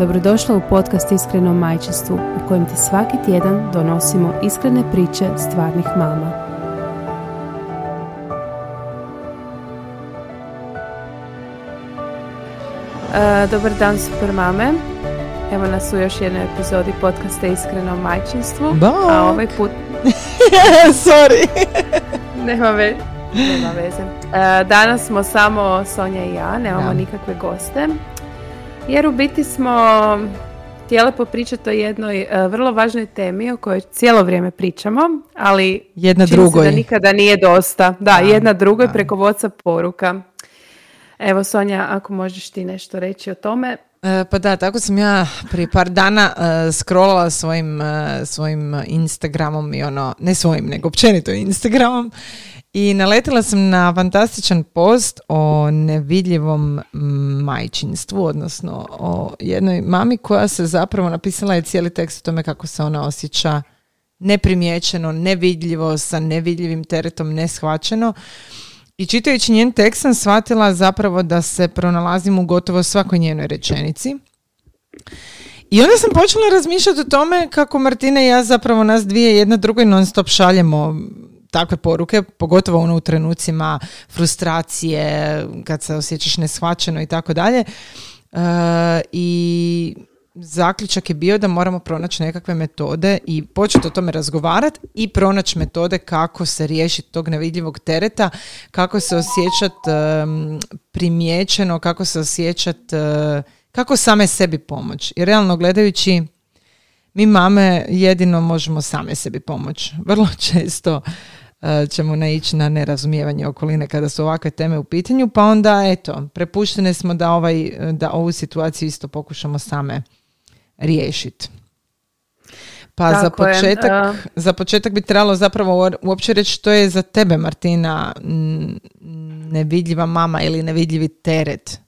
Dobrodošla u podcast Iskreno majčinstvu u kojem ti svaki tjedan donosimo iskrene priče stvarnih mama. E, dobar dan super mame. Evo nas u još jednoj epizodi podcasta Iskreno majčinstvu. A ovaj put... Sorry. Nema veze. Nema veze. E, danas smo samo Sonja i ja, nemamo nikakve goste jer u biti smo htjele popričati o jednoj uh, vrlo važnoj temi o kojoj cijelo vrijeme pričamo, ali jedna drugoj. da nikada nije dosta. Da, jedna drugoj da. preko voca poruka. Evo Sonja, ako možeš ti nešto reći o tome. E, pa da, tako sam ja prije par dana uh, scrollala svojim, svojim Instagramom i ono, ne svojim, nego općenito Instagramom i naletila sam na fantastičan post o nevidljivom majčinstvu, odnosno o jednoj mami koja se zapravo napisala je cijeli tekst o tome kako se ona osjeća neprimjećeno, nevidljivo, sa nevidljivim teretom, neshvaćeno. I čitajući njen tekst sam shvatila zapravo da se pronalazim u gotovo svakoj njenoj rečenici. I onda sam počela razmišljati o tome kako Martina i ja zapravo nas dvije jedna drugoj non stop šaljemo takve poruke, pogotovo ono u trenucima frustracije, kad se osjećaš neshvaćeno i tako dalje. E, I zaključak je bio da moramo pronaći nekakve metode i početi o tome razgovarati i pronaći metode kako se riješiti tog nevidljivog tereta, kako se osjećati um, primijećeno, kako se osjećati, e, kako same sebi pomoći. I realno gledajući, mi mame jedino možemo same sebi pomoći. Vrlo često E, ćemo naići na nerazumijevanje okoline kada su ovakve teme u pitanju, pa onda eto, prepuštene smo da, ovaj, da ovu situaciju isto pokušamo same riješiti. Pa za početak, za početak bi trebalo zapravo uopće reći što je za tebe Martina nevidljiva mama ili nevidljivi teret.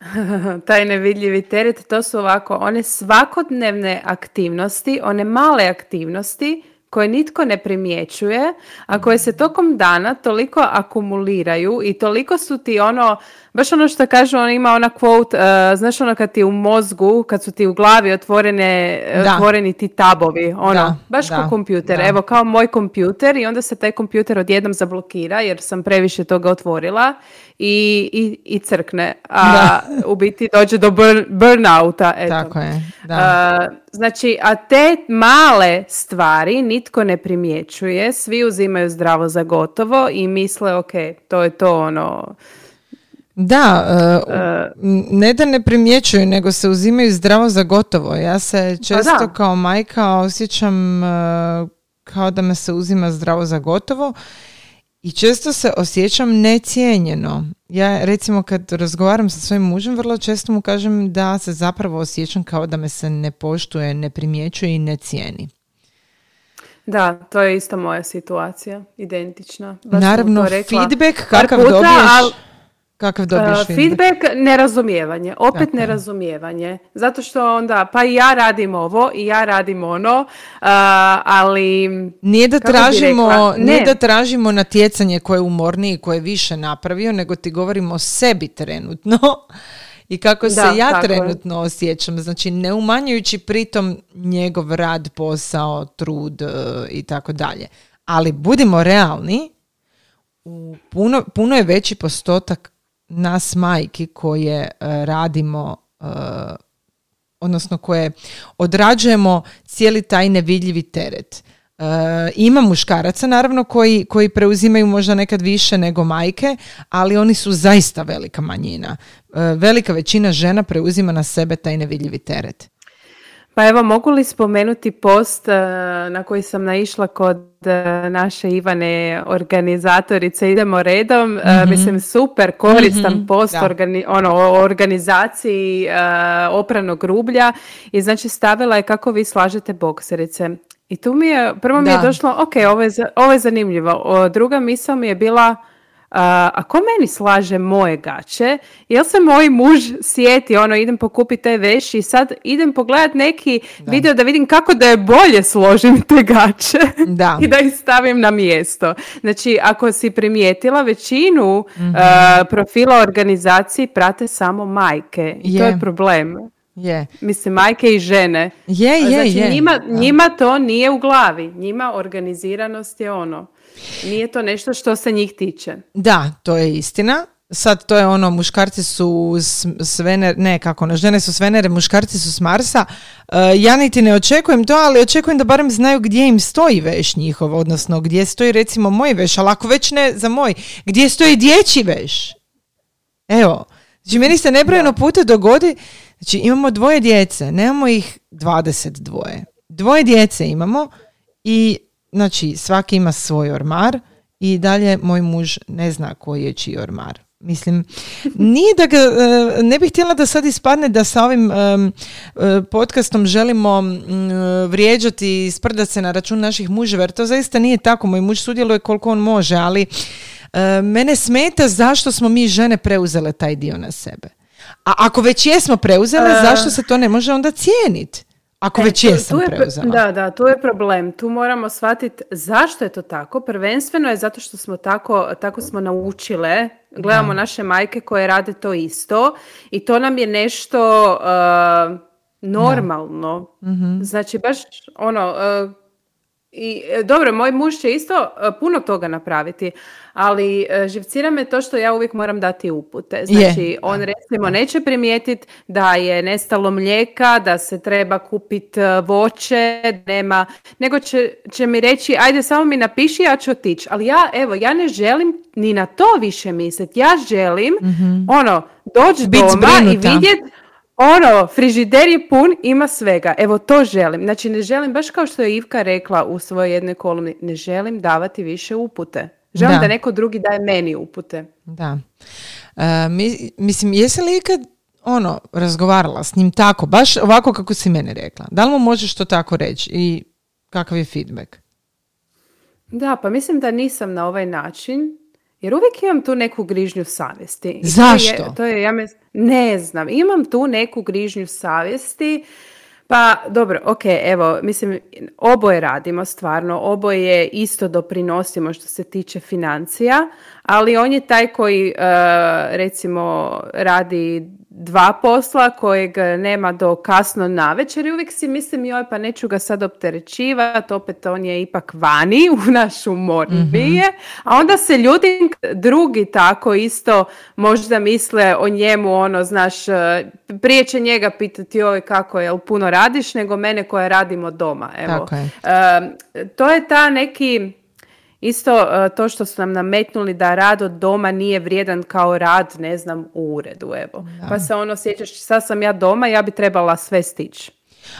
Taj nevidljivi teret, to su ovako one svakodnevne aktivnosti, one male aktivnosti koje nitko ne primjećuje, a koje se tokom dana toliko akumuliraju i toliko su ti ono, baš ono što kažu, on ima ona quote, uh, znaš ono kad ti u mozgu, kad su ti u glavi otvorene, otvoreni ti tabovi, ono, baš kao kompjuter, evo kao moj kompjuter i onda se taj kompjuter odjednom zablokira jer sam previše toga otvorila i, i, i crkne, a u biti dođe do burn, burnouta. Eto. Tako je, da. Znači, a te male stvari nitko ne primjećuje, svi uzimaju zdravo za gotovo i misle, ok, to je to ono... Da, uh, ne da ne primjećuju, nego se uzimaju zdravo za gotovo. Ja se pa često kao majka osjećam kao da me se uzima zdravo za gotovo i često se osjećam necijenjeno. Ja recimo kad razgovaram sa svojim mužem vrlo često mu kažem da se zapravo osjećam kao da me se ne poštuje, ne primjećuje i ne cijeni. Da, to je isto moja situacija, identična. Naravno, feedback kakav dobiješ... Kakav dobiješ uh, feedback? nerazumijevanje. Opet nerazumijevanje. Zato što onda, pa i ja radim ovo i ja radim ono, uh, ali... Nije da, tražimo, ne. nije da tražimo natjecanje koje je umorniji, koje je više napravio, nego ti govorimo o sebi trenutno i kako se ja trenutno je. osjećam. Znači, ne umanjujući pritom njegov rad, posao, trud uh, i tako dalje. Ali budimo realni, u puno, puno je veći postotak nas majki koje e, radimo e, odnosno koje odrađujemo cijeli taj nevidljivi teret. E, ima muškaraca naravno koji, koji preuzimaju možda nekad više nego majke, ali oni su zaista velika manjina. velika većina žena preuzima na sebe taj nevidljivi teret. Pa evo, mogu li spomenuti post uh, na koji sam naišla kod uh, naše Ivane organizatorice Idemo redom. Uh, Mhm. mislim, super, koristan Mhm, post organi- ono, o organizaciji opranog rublja i znači stavila je kako vi slažete bokserice. I tu mi je, prvo mi je Da. došlo, ok, ovo je, ovo je zanimljivo. O, druga misao mi je bila, a, ko meni slaže moje gaće? Jel se moj muž sjeti, ono, idem pokupiti te veš i sad idem pogledat neki video da vidim kako da je bolje složim te gaće Da. i da ih stavim na mjesto. Znači, ako si primijetila, većinu Mhm. a, profila organizaciji prate samo majke. I to Je. problem. Je, Mislim, majke i žene. je, je. znači, je. Njima, Da. njima to nije u glavi. Njima organiziranost je ono. Nije to nešto što se njih tiče. Da, to je istina. Sad to je ono, muškarci su s, s Vener- ne kako ono, žene su s Venere, muškarci su s Marsa. E, ja niti ne očekujem to, ali očekujem da barem znaju gdje im stoji veš njihov, odnosno gdje stoji recimo moj veš, ali ako već ne za moj, gdje stoji dječji veš? Evo, znači meni se nebrojeno puta dogodi, znači imamo dvoje djece, nemamo ih 22. Dvoje djece imamo i znači svaki ima svoj ormar i dalje moj muž ne zna koji je čiji ormar. Mislim, nije da ga, e, ne bih htjela da sad ispadne da sa ovim em, e, podcastom želimo vrijeđati i sprdati se na račun naših muževa, jer to zaista nije tako. Moj muž sudjeluje koliko on može, ali e, mene smeta zašto smo mi žene preuzele taj dio na sebe. A ako već jesmo preuzele, E. zašto se to ne može onda cijeniti? Ako E, već jesam tu je pr- preuzela. Da, da, tu je problem. Tu moramo shvatiti zašto je to tako. Prvenstveno je zato što smo tako, tako smo naučile. Gledamo naše majke koje rade to isto i to nam je nešto uh, normalno. Mhm. Znači baš ono... uh, i e, dobro, moj muž će isto e, puno toga napraviti, ali e, živcira me to što ja uvijek moram dati upute. Znači, on recimo neće primijetiti da je nestalo mlijeka, da se treba kupiti voće, nema, nego će, će mi reći, ajde samo mi napiši, ja ću otići. Ali ja, evo, ja ne želim ni na to više misliti. Ja želim, ono, doći doma i zbrinuta. vidjeti ono, frižider je pun, ima svega. Evo, to želim. Znači, ne želim, baš kao što je Ivka rekla u svojoj jednoj kolumni, ne želim davati više upute. Želim Da. da, neko drugi daje meni upute. Da. E, mi- mislim, jesi li ikad ono, razgovarala s njim tako, baš ovako kako si meni rekla? Da li mu možeš to tako reći i kakav je feedback? Da, pa mislim da nisam na ovaj način, jer uvijek imam tu neku grižnju savjesti. I to je- Zašto? To je, ja mes- ne znam, imam tu neku grižnju savjesti, pa dobro, ok, evo, mislim, oboje radimo stvarno, oboje isto doprinosimo što se tiče financija, ali on je taj koji, e, recimo, radi dva posla kojeg nema do kasno navečer i uvijek si mislim, joj, pa neću ga sad opterećivati, opet on je ipak vani, u našu mornije, a onda se ljudi drugi tako isto možda misle o njemu, ono, znaš, e, prije će njega pitati, joj, kako je, puno radiš, nego mene koja radimo doma, evo. Tako je. E, to je ta neki, isto e, to što su nam nametnuli da rad od doma nije vrijedan kao rad, ne znam, u uredu, evo. Pa se ono sjećaš, sad sam ja doma, ja bi trebala sve stići.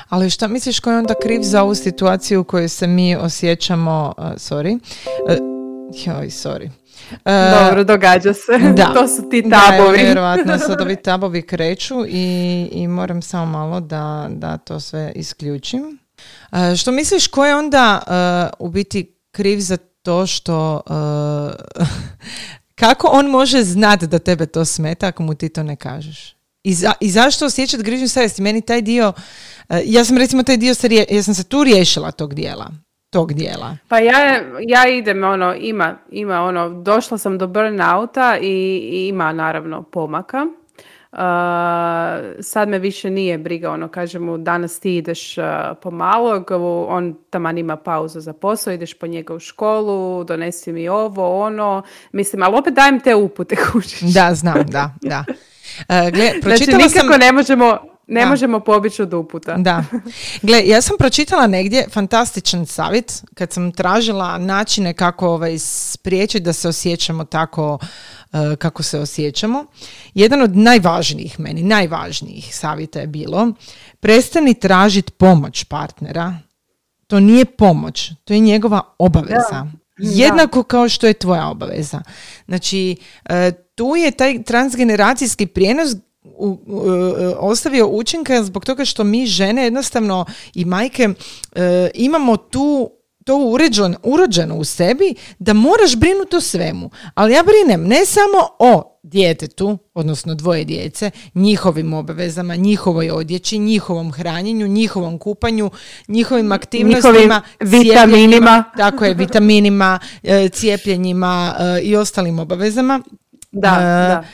Ali šta misliš ko je onda kriv za ovu situaciju u kojoj se mi osjećamo, uh, sorry, uh, joj, sorry. Uh, Dobro, događa se. Da. to su ti Da, tabovi. vjerovatno sad ovi tabovi kreću i, i moram samo malo da, da to sve isključim. E, što misliš, ko je onda e, u biti kriv za to što... e, kako on može znati da tebe to smeta ako mu ti to ne kažeš? I, za- i zašto osjećati grižnju savjesti? Meni taj dio... e, ja sam recimo taj dio se, rije- ja sam se tu riješila tog dijela. Tog dijela. Pa ja, ja idem, ono, ima, ima, ono, došla sam do burnouta i, i ima naravno pomaka. Uh, sad me više nije briga, ono, kažem mu, danas ti ideš uh, po malog, on taman ima pauzu za posao, ideš po njega u školu, donesi mi ovo, ono, mislim, ali opet dajem te upute, kužiš. Da, znam, da, da. E, gle, Znači, nikako sam... ne možemo, Ne možemo pobjeći od uputa. Da. Gle, ja sam pročitala negdje fantastičan savjet kad sam tražila načine kako ovaj, spriječiti da se osjećamo tako uh, kako se osjećamo. Jedan od najvažnijih meni, najvažnijih savjeta je bilo prestani tražiti pomoć partnera. To nije pomoć, to je njegova obaveza. Jednako kao što je tvoja obaveza. Znači, e, tu je taj transgeneracijski prijenos u, ostavio učinka zbog toga što mi žene jednostavno i majke e, imamo tu to uređen, urođeno u sebi da moraš brinuti o svemu. Ali ja brinem ne samo o djetetu, odnosno dvoje djece, njihovim obavezama, njihovoj odjeći, njihovom hranjenju, njihovom kupanju, njihovim aktivnostima, vitaminima. Tako je, vitaminima, e, cijepljenjima e, i ostalim obavezama. Da, da.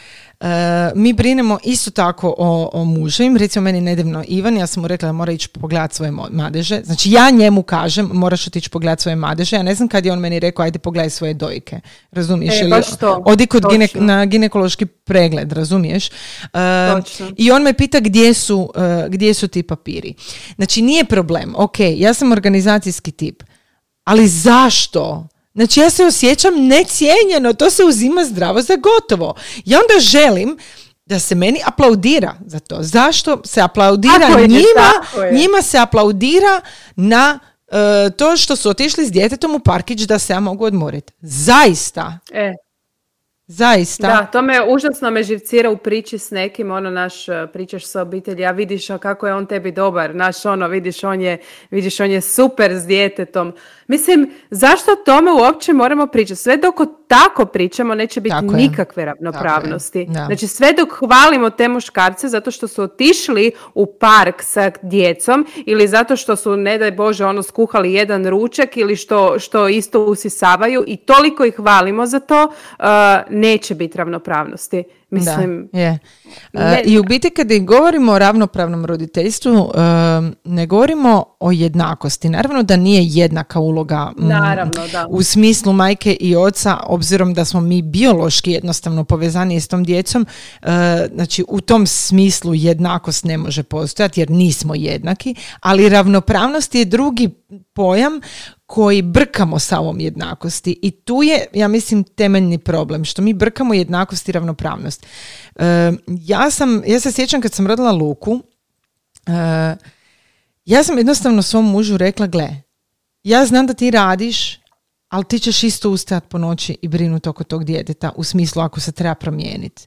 Uh, mi brinemo isto tako o, o muževim, recimo meni nedavno Ivan, ja sam mu rekla da mora ići pogledati svoje madeže, znači ja njemu kažem moraš otići pogledati svoje madeže, ja ne znam kad je on meni rekao ajde pogledaj svoje dojke, razumiješ? E, baš to. Odi kod na ginekološki pregled, razumiješ? Uh, I on me pita gdje su, uh, gdje su ti papiri. Znači nije problem, ok, ja sam organizacijski tip, ali zašto? Znači ja se osjećam necijenjeno, to se uzima zdravo za gotovo. Ja onda želim da se meni aplaudira za to. Zašto se aplaudira njima? Njima se aplaudira na e, to što su otišli s djetetom u parkić da se ja mogu odmoriti. Zaista. E. Zaista. Da, to me užasno me živcira u priči s nekim, ono naš e, pričaš sa obitelji, a vidiš kako je on tebi dobar, naš ono, vidiš on je, vidiš on je super s djetetom. Mislim, zašto tome uopće moramo pričati? Sve dok tako pričamo neće biti nikakve ravnopravnosti. Znači sve dok hvalimo te muškarce zato što su otišli u park sa djecom ili zato što su, ne daj Bože, ono skuhali jedan ručak ili što, što isto usisavaju i toliko ih hvalimo za to, uh, neće biti ravnopravnosti. Mislim, da, je. I u biti kad govorimo o ravnopravnom roditeljstvu, ne govorimo o jednakosti. Naravno da nije jednaka uloga Naravno, da. u smislu majke i oca, obzirom da smo mi biološki jednostavno povezani s tom djecom. Znači, u tom smislu jednakost ne može postojati jer nismo jednaki, ali ravnopravnost je drugi pojam koji brkamo sa ovom jednakosti i tu je, ja mislim, temeljni problem, što mi brkamo jednakost i ravnopravnost. E, ja, sam, ja se sjećam kad sam rodila Luku, e, ja sam jednostavno svom mužu rekla, gle, ja znam da ti radiš, ali ti ćeš isto ustajati po noći i brinuti oko tog djeteta u smislu ako se treba promijeniti.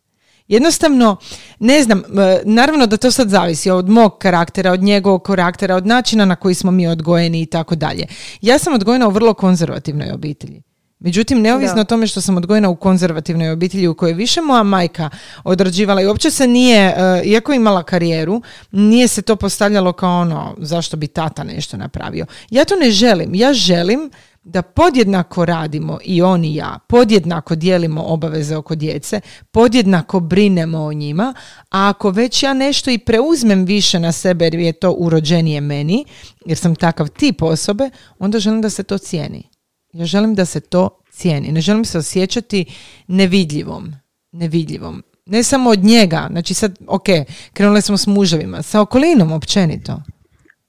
Jednostavno, ne znam, e, naravno da to sad zavisi od mog karaktera, od njegovog karaktera, od načina na koji smo mi odgojeni i tako dalje. Ja sam odgojena u vrlo konzervativnoj obitelji. Međutim, neovisno o tome što sam odgojena u konzervativnoj obitelji u kojoj više moja majka odrađivala i uopće se nije, e, iako imala karijeru, nije se to postavljalo kao ono zašto bi tata nešto napravio. Ja to ne želim. Ja želim da podjednako radimo i on i ja, podjednako dijelimo obaveze oko djece, podjednako brinemo o njima, a ako već ja nešto i preuzmem više na sebe jer je to urođenije meni, jer sam takav tip osobe, onda želim da se to cijeni. Ja želim da se to cijeni. Ne želim se osjećati nevidljivom. Nevidljivom. Ne samo od njega. Znači sad, ok, krenuli smo s muževima. Sa okolinom općenito.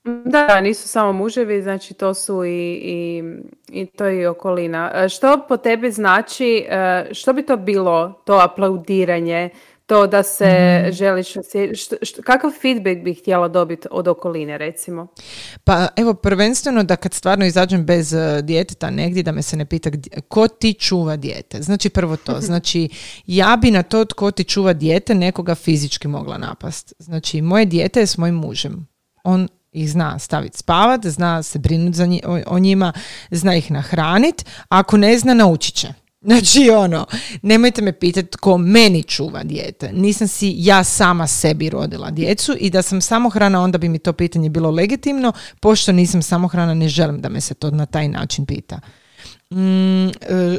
Da, nisu samo muževi, znači to su i, i, i to i okolina. E, što po tebi znači, e, što bi to bilo, to aplaudiranje, to da se mm. želiš što, kakav feedback bih htjela dobiti od okoline recimo? Pa evo prvenstveno da kad stvarno izađem bez uh, djeteta negdje da me se ne pita gdje, ko ti čuva dijete. Znači prvo to, znači ja bi na to tko ti čuva dijete nekoga fizički mogla napast. Znači moje dijete je s mojim mužem. On ih zna staviti spavat, zna se brinuti za o, njima, zna ih nahraniti, ako ne zna naučit će. Znači ono, nemojte me pitati tko meni čuva dijete. Nisam si ja sama sebi rodila djecu i da sam samohrana onda bi mi to pitanje bilo legitimno. Pošto nisam samohrana ne želim da me se to na taj način pita. Mm, e,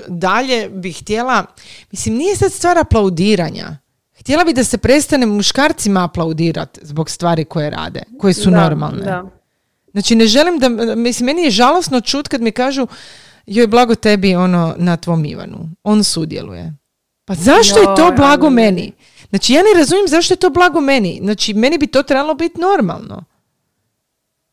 dalje bih htjela, mislim nije sad stvar aplaudiranja. Htjela bi da se prestane muškarcima aplaudirati zbog stvari koje rade, koje su normalne. Da. Znači ne želim da, mislim meni je žalosno čut kad mi kažu joj blago tebi ono na tvom Ivanu. On sudjeluje. Pa zašto je to blago ali- meni? Znači, ja ne razumijem zašto je to blago meni. Znači, meni bi to trebalo biti normalno.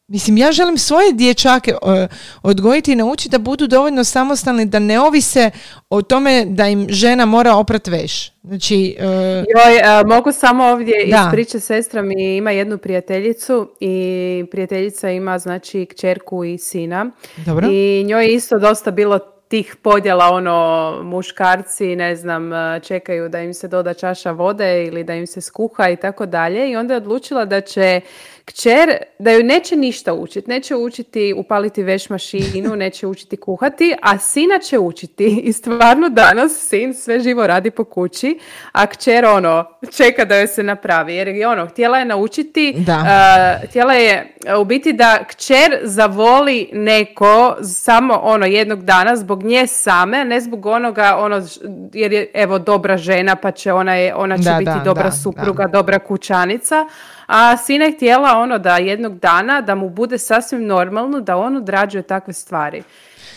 Mislim, ja želim svoje dječake e, odgojiti i naučiti da budu dovoljno samostalni, da ne ovise o tome da im žena mora oprat veš. Znači, e, Joj, a, mogu samo ovdje Da. ispričati, sestra mi ima jednu prijateljicu i prijateljica ima znači kćerku i sina. Dobro. I njoj je isto dosta bilo tih podjela, ono, muškarci, ne znam, čekaju da im se doda čaša vode ili da im se skuha i tako dalje. I onda je odlučila da će kćer, da ju neće ništa učiti. Neće učiti upaliti veš mašinu, neće učiti kuhati, a sina će učiti. I stvarno danas sin sve živo radi po kući, a kćer ono, čeka da joj se napravi. Jer je ono, htjela je naučiti, Da. a, htjela je a, u biti da kćer zavoli neko samo ono jednog dana zbog nje same, a ne zbog onoga ono jer je evo dobra žena pa će ona je ona će Da, biti da, dobra da, supruga, dobra kućanica. A sina je htjela ono da jednog dana da mu bude sasvim normalno da on odrađuje takve stvari.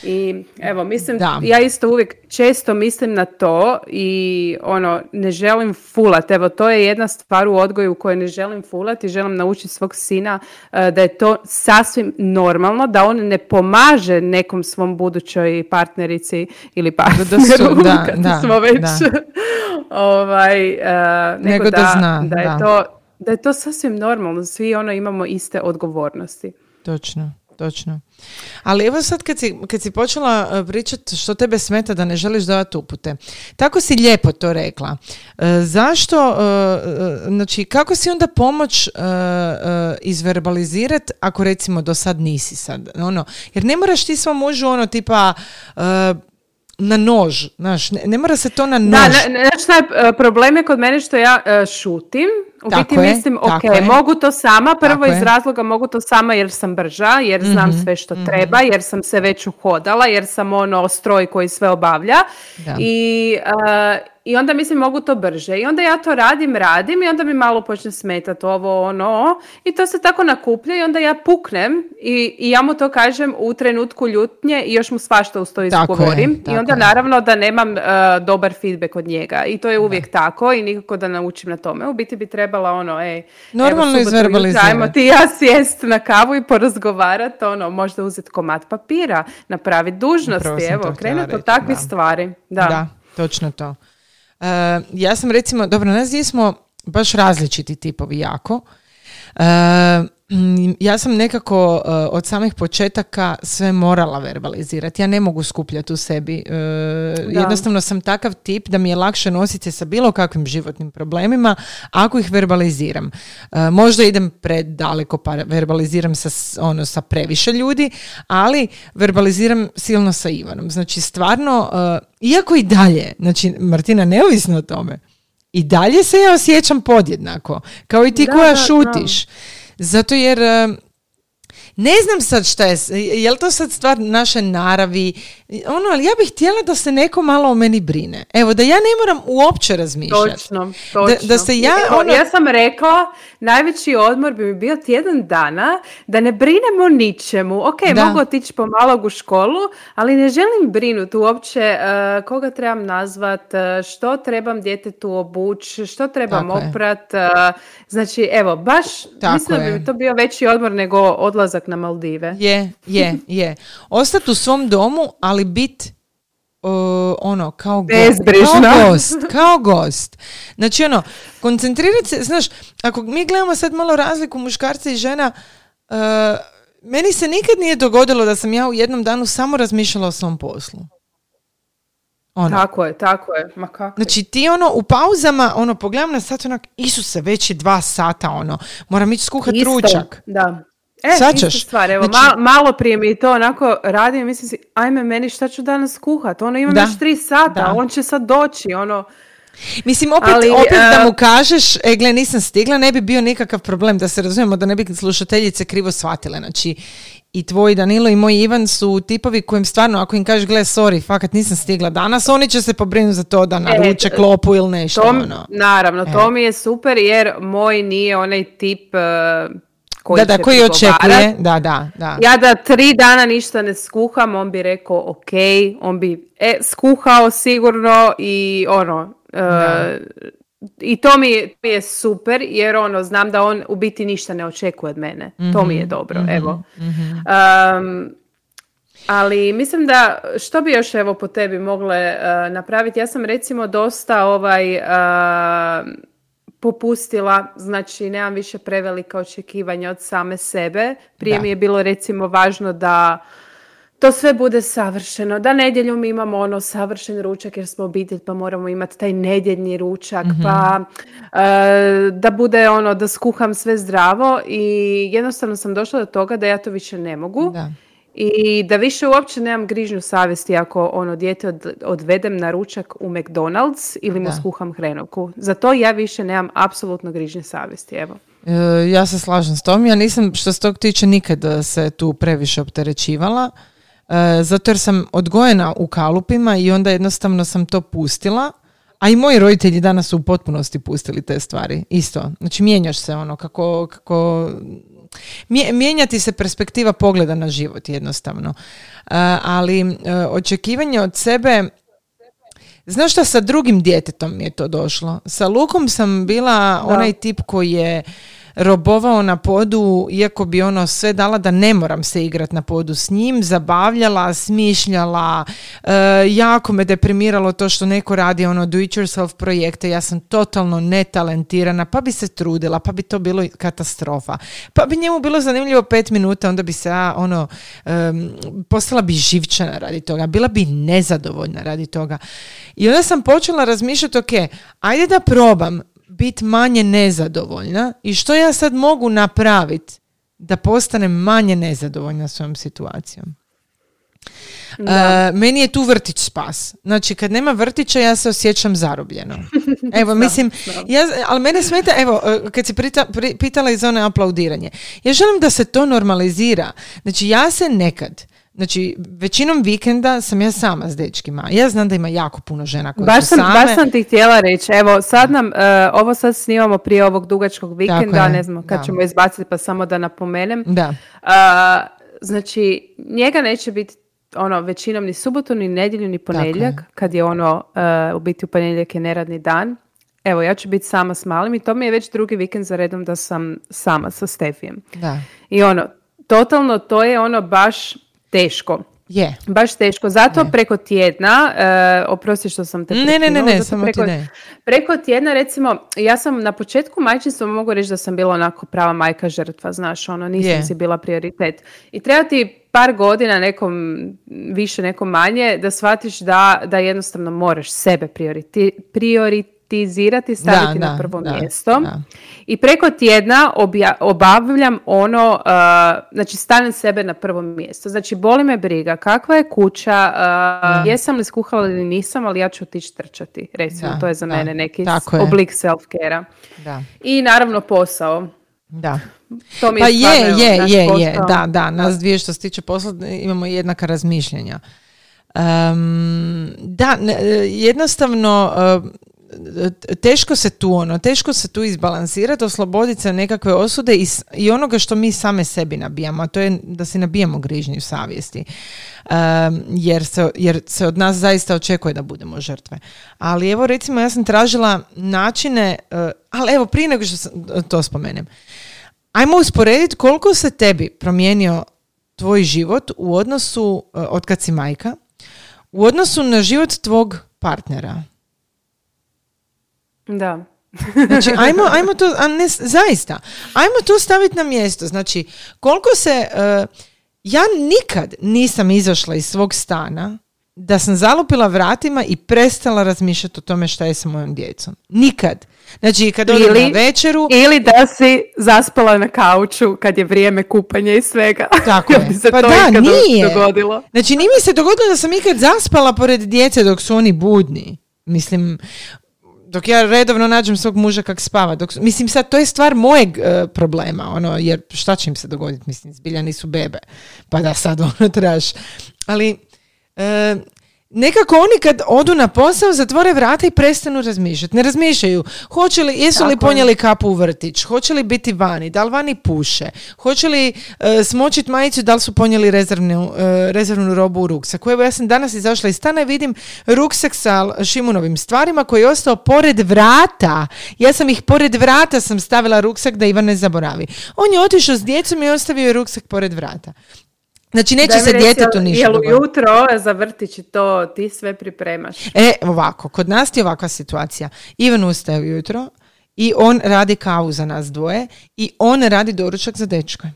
I evo, mislim, Da. ja isto uvijek često mislim na to i ono, ne želim fulat. Evo, to je jedna stvar u odgoju u kojoj ne želim fulat i želim naučiti svog sina e, da je to sasvim normalno, da on ne pomaže nekom svom budućoj partnerici ili partneru, da, kad da, smo već da. ovaj, e, nego, Nego da da, zna, da je da. to da je to sasvim normalno, svi ono imamo iste odgovornosti. Točno, točno. Ali evo sad kad si, kad si počela uh, pričati što tebe smeta da ne želiš davati upute. Tako si lijepo to rekla. E, zašto, uh, uh, znači kako si onda pomoć uh, uh, izverbalizirati ako recimo do sad nisi sad, ono, jer ne moraš ti svom mužu ono tipa na nož, znaš, ne, ne mora se to na nož. Da, je, e, problem je kod mene što ja e, šutim. U Tako biti je, mislim, ok, je. mogu to sama, prvo Tako iz je. razloga mogu to sama jer sam brža, jer znam Mhm, sve što treba, jer sam se već uhodala, jer sam ono stroj koji sve obavlja. Da. I, e, I onda mislim mogu to brže. I onda ja to radim, radim i onda mi malo počne smetati ovo, ono. I to se tako nakuplja i onda ja puknem i, i ja mu to kažem u trenutku ljutnje i još mu svašta uz to izgovorim. I onda je. naravno da nemam e, dobar feedback od njega i to je uvijek tako i nikako da naučim na tome. U biti bi trebala ono, ej, Normalno izverbalizirati. Ajmo ti ja sjest na kavu i porazgovarat, ono, možda uzeti komad papira, napraviti dužnosti, evo, krenuti od takvih da. stvari. Da. Da, točno to. E, ja sam recimo, dobro, nas smo baš različiti tipovi jako. Mm, ja sam nekako e, od samih početaka sve morala verbalizirati. Ja ne mogu skupljati u sebi. E, jednostavno sam takav tip da mi je lakše nositi se sa bilo kakvim životnim problemima ako ih verbaliziram. E, možda idem predaleko pa verbaliziram sa, ono, sa previše ljudi, ali verbaliziram silno sa Ivanom. Znači stvarno, iako i dalje, znači Martina, neovisno o tome, i dalje se ja osjećam podjednako, kao i ti Da, koja da, šutiš. Zato jer ne znam sad šta je, je li to sad stvar naše naravi, ono, ali ja bih htjela da se neko malo o meni brine. Evo, da ja ne moram uopće razmišljati. Točno, točno. Da, da se ja, Evo, ono, ja sam rekla, najveći odmor bi mi bio tjedan dana da ne brinemo ničemu. Ok, Da. mogu otići pomalog u školu, ali ne želim brinuti uopće eh, koga trebam nazvat, eh, što trebam djetetu obući, što trebam Tako je. oprat. eh, znači, evo, baš Tako mislim da bi je. to bio veći odmor nego odlazak na Maldive. Je, je, je. Ostati u svom domu, ali bit o, ono, kao, go- Bezbrižna. kao gost, kao gost. Znači, ono, koncentrirati se, znaš, ako mi gledamo sad malo razliku muškarca i žena, e, meni se nikad nije dogodilo da sam ja u jednom danu samo razmišljala o svom poslu. Ono, Tako je, tako je. Ma kako? Znači ti ono u pauzama, ono pogledam na sat onak, Isuse, već je dva sata, ono, moram ići skuhat Isto, ručak. Da. E, ista stvar, evo, Znači- ma- malo prije mi to onako radim i mislim si, ajme meni šta ću danas kuhat, ono imam Da. još tri sata, Da. on će sad doći, ono, Mislim, opet, Ali, opet da e, mu kažeš, e, gle, nisam stigla, ne bi bio nikakav problem, da se razumijemo, da ne bi slušateljice krivo shvatile. Znači, i tvoj Danilo i moj Ivan su tipovi kojim stvarno, ako im kažeš, gle, sorry, fakat nisam stigla danas, oni će se pobrinuti za to da naruče e, klopu ili nešto. to, ono. naravno, to mi je super jer moj nije onaj tip e, koji Da, da, će koji očekuje, da, da, da. Ja da tri dana ništa ne skuham, on bi rekao ok, on bi e, skuhao sigurno i ono, I to mi, je super jer ono, znam da on u biti ništa ne očekuje od mene. To mi je mhm, dobro, mm evo. Um, ali mislim da što bi još evo po tebi mogle uh, napraviti? Ja sam recimo dosta ovaj uh, popustila, znači nemam više prevelika očekivanja od same sebe. Prije mi je bilo recimo važno da to sve bude savršeno. Da nedjeljom imamo ono savršen ručak jer smo obitelj pa moramo imati taj nedjeljni ručak mhm. pa e, da bude ono da skuham sve zdravo i jednostavno sam došla do toga da ja to više ne mogu. Da. I da više uopće nemam grižnju savjesti ako ono dijete odvedem na ručak u McDonald's ili mu skuham hrenovku. Za to ja više nemam apsolutno grižnje savjesti, evo. E, ja se slažem s tom. Ja nisam što se tog tiče nikad se tu previše opterećivala. E, zato jer sam odgojena u kalupima i onda jednostavno sam to pustila. A i moji roditelji danas su u potpunosti pustili te stvari. Isto. Znači mijenjaš se ono kako, kako mijenjati se perspektiva pogleda na život jednostavno. E, ali e, očekivanje od sebe Znaš šta, sa drugim djetetom mi je to došlo. Sa Lukom sam bila onaj tip koji je robovao na podu, iako bi ono sve dala da ne moram se igrat na podu s njim, zabavljala, smišljala, e, jako me deprimiralo to što neko radi ono do it yourself projekte, ja sam totalno netalentirana, pa bi se trudila, pa bi to bilo katastrofa. Pa bi njemu bilo zanimljivo pet minuta, onda bi se ja ono, postala bi živčana radi toga, bila bi nezadovoljna radi toga. I onda sam počela razmišljati, ok, ajde da probam biti manje nezadovoljna i što ja sad mogu napraviti da postanem manje nezadovoljna svojom situacijom. Uh, meni je tu vrtić spas. Znači, kad nema vrtića, ja se osjećam zarobljeno. Evo, mislim, ja, ali mene smeta, evo, e, kad si prita, pitala iz one aplaudiranje, ja želim da se to normalizira. Znači, ja se nekad Znači, većinom vikenda sam ja sama s dečkima. Ja znam da ima jako puno žena koje baš su sam, Baš sam ti htjela reći. Evo, sad nam, e, ovo sad snimamo prije ovog dugačkog vikenda, ne znam kad ćemo izbaciti, pa samo da napomenem. Da. Uh, znači, njega neće biti ono većinom ni subotu, ni nedjelju, ni ponedjeljak, kad je ono, uh, u biti u ponedjeljak je neradni dan. Evo, ja ću biti sama s malim i to mi je već drugi vikend za redom da sam sama sa Stefijem. Da. I ono, totalno to je ono baš teško. Je. Baš teško. Zato preko tjedna, uh, oprosti što sam te Ne, ne, ne, ne, samo preko, ti ne. Preko tjedna, recimo, ja sam na početku majčinstva mogu reći da sam bila onako prava majka žrtva, znaš, ono, nisam si bila prioritet. I treba ti par godina, nekom više, nekom manje, da shvatiš da, da jednostavno moraš sebe prioriti, prioritizirati, staviti na prvo mjesto. I preko tjedna obavljam ono, uh, znači stavim sebe na prvo mjesto. Znači, boli me briga, kakva je kuća, uh, jesam li skuhala ili nisam, ali ja ću otići trčati. Recimo, to je za mene neki oblik self-care I naravno posao. Da. To mi je pa je, je, je, je, da, da, nas dvije što se tiče posla imamo jednaka razmišljanja. Um, da, jednostavno teško se tu ono, teško se tu izbalansirati, osloboditi se nekakve osude i, i onoga što mi same sebi nabijamo, a to je da si nabijamo grižnju savjesti. jer, se, jer se od nas zaista očekuje da budemo žrtve. Ali evo recimo ja sam tražila načine, uh, ali evo prije nego što sam, to spomenem, ajmo usporediti koliko se tebi promijenio tvoj život u odnosu, uh, od kad si majka, u odnosu na život tvog partnera. Da. znači, ajmo, ajmo to, a ne, zaista, ajmo to staviti na mjesto. Znači, koliko se, uh, ja nikad nisam izašla iz svog stana da sam zalupila vratima i prestala razmišljati o tome šta je sa mojom djecom. Nikad. Znači, kad odem na večeru... Ili da si zaspala na kauču kad je vrijeme kupanja i svega. Tako je. pa da, nije. Dogodilo. Znači, nije mi se dogodilo da sam ikad zaspala pored djece dok su oni budni. Mislim, dok ja redovno nađem svog muža kak spava. Dok, mislim sad, to je stvar mojeg e, problema, ono, jer šta će im se dogoditi, mislim, zbilja nisu bebe, pa da sad ono trebaš. Ali, e, nekako oni kad odu na posao zatvore vrata i prestanu razmišljati. Ne razmišljaju. Hoće li, jesu li ponijeli kapu u vrtić? Hoće li biti vani? Da li vani puše? Hoće li uh, smočit majicu? Da li su ponijeli rezervnu, e, rezervnu robu u ruksak? Evo ja sam danas izašla iz stana i vidim ruksak sa Šimunovim stvarima koji je ostao pored vrata. Ja sam ih pored vrata sam stavila ruksak da Ivan ne zaboravi. On je otišao s djecom i ostavio ruksak pored vrata. Znači neće se djetetu ništa Jel ujutro za vrtić to ti sve pripremaš? E, ovako, kod nas je ovakva situacija. Ivan ustaje ujutro i on radi kavu za nas dvoje i on radi doručak za dečke.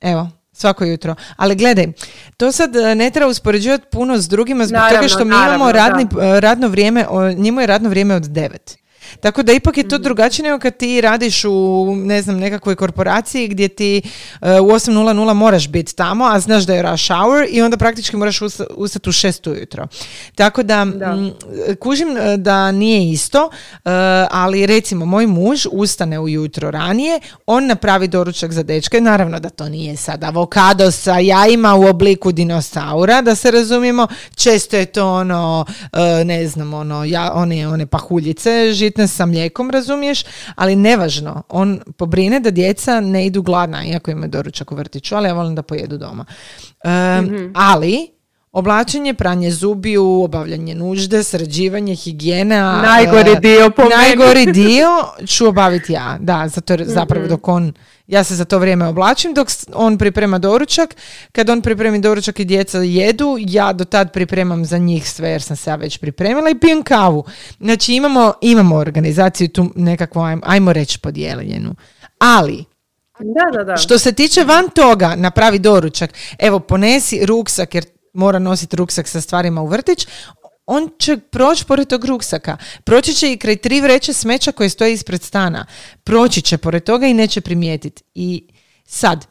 Evo, svako jutro. Ali gledaj, to sad e, ne treba uspoređivati puno s drugima zbog toga što mi imamo radni, e, radno vrijeme, njemu je radno vrijeme od devet. Tako da ipak je to mhm. drugačije nego kad ti radiš u ne znam nekakvoj korporaciji gdje ti uh, u 8.00 moraš biti tamo, a znaš da je rush hour i onda praktički moraš ustati u 6 ujutro. Tako da, kužim e, da nije isto, uh, ali recimo moj muž ustane ujutro ranije, on napravi doručak za dečke, naravno da to nije sad avokado sa jajima u obliku dinosaura, da se razumijemo, često je to ono, ne znam, ono, ja, one, one pahuljice žitne sa mlijekom, razumiješ, ali nevažno, on pobrine da djeca ne idu gladna, iako imaju doručak u vrtiću, ali ja volim da pojedu doma. Mhm. Ali, Oblačenje, pranje zubiju, obavljanje nužde, sređivanje, higijena. Najgori dio po Najgori dio ću obaviti ja, da, zato zapravo mhm. dok on ja se za to vrijeme oblačim dok on priprema doručak. Kad on pripremi doručak i djeca jedu, ja do tad pripremam za njih sve jer sam se ja već pripremila i pijem kavu. Znači imamo, imamo organizaciju tu nekakvu, ajmo reći, podijeljenu. Ali, da, da, da. Što se tiče van toga, napravi doručak. Evo, ponesi ruksak jer mora nositi ruksak sa stvarima u vrtić on će proći pored tog ruksaka. Proći će i kraj tri vreće smeća koje stoje ispred stana. Proći će pored toga i neće primijetiti. I sad,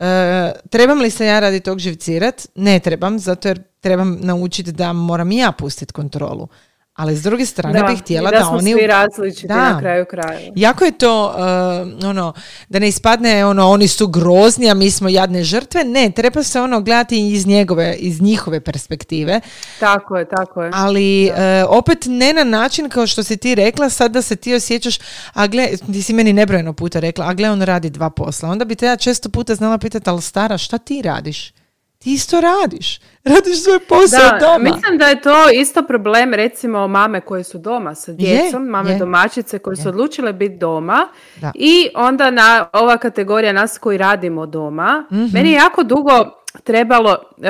e, trebam li se ja radi tog živcirat? Ne trebam, zato jer trebam naučiti da moram i ja pustiti kontrolu ali s druge strane bih htjela da, da oni svi različiti da. na kraju kraja. Jako je to uh, ono da ne ispadne ono oni su grozni, a mi smo jadne žrtve. Ne, treba se ono gledati iz njegove iz njihove perspektive. Tako je, tako je. Ali uh, opet ne na način kao što si ti rekla, sad da se ti osjećaš, a gle, ti si meni nebrojeno puta rekla, a gle on radi dva posla. Onda bi te ja često puta znala pitati, ali stara, šta ti radiš? Ti isto radiš. Radiš svoj posao da, doma. Mislim da je to isto problem recimo mame koje su doma sa djecom, mame domaćice koje su odlučile biti doma i onda na ova kategorija nas koji radimo doma. mm Meni je jako dugo trebalo uh,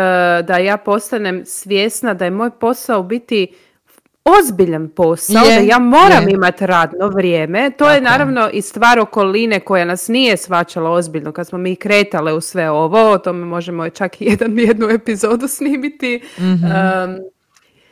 da ja postanem svjesna da je moj posao biti ozbiljan posao, da ja moram imati radno vrijeme. To je naravno i stvar okoline koja nas nije svačala ozbiljno kad smo mi kretale u sve ovo. O tome možemo čak i jedan, jednu epizodu snimiti. mm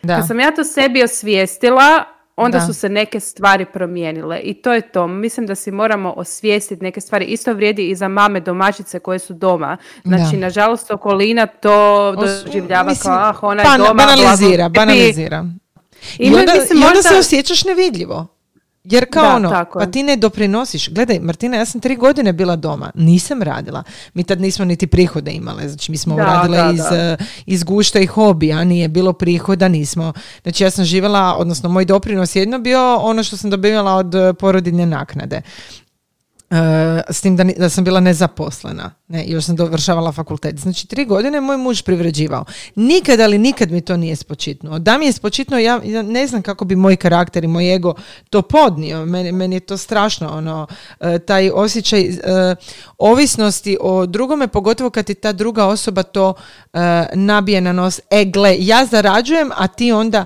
da. Kad sam ja to sebi osvijestila, onda su se neke stvari promijenile i to je to. Mislim da si moramo osvijestiti neke stvari. Isto vrijedi i za mame domaćice koje su doma. Znači, nažalost, okolina to doživljava kao, ah, ona je doma. Banalizira, banalizira. I, onda, se osjećaš nevidljivo. Jer kao ono, pa ti ne doprinosiš. Gledaj, Martina, ja sam tri godine bila doma, nisam radila. Mi tad nismo niti prihode imale, znači mi smo da, radile iz, eh, iz gušta i hobija, nije bilo prihoda, nismo. Znači ja sam živjela, odnosno moj doprinos jedno bio ono što sam dobivala od eh, porodinje naknade. E, s tim da, da sam bila nezaposlena ne, još sam dovršavala fakultet. Znači tri godine moj muž privređivao. Nikad, ali nikad mi to nije spočitnuo. Da mi je spočitnuo, ja, ja ne znam kako bi moj karakter i moj ego to podnio. Meni, meni je to strašno, ono, e, taj osjećaj e, ovisnosti o drugome, pogotovo kad ti ta druga osoba to nabije na nos. E, gle, ja zarađujem, a ti onda,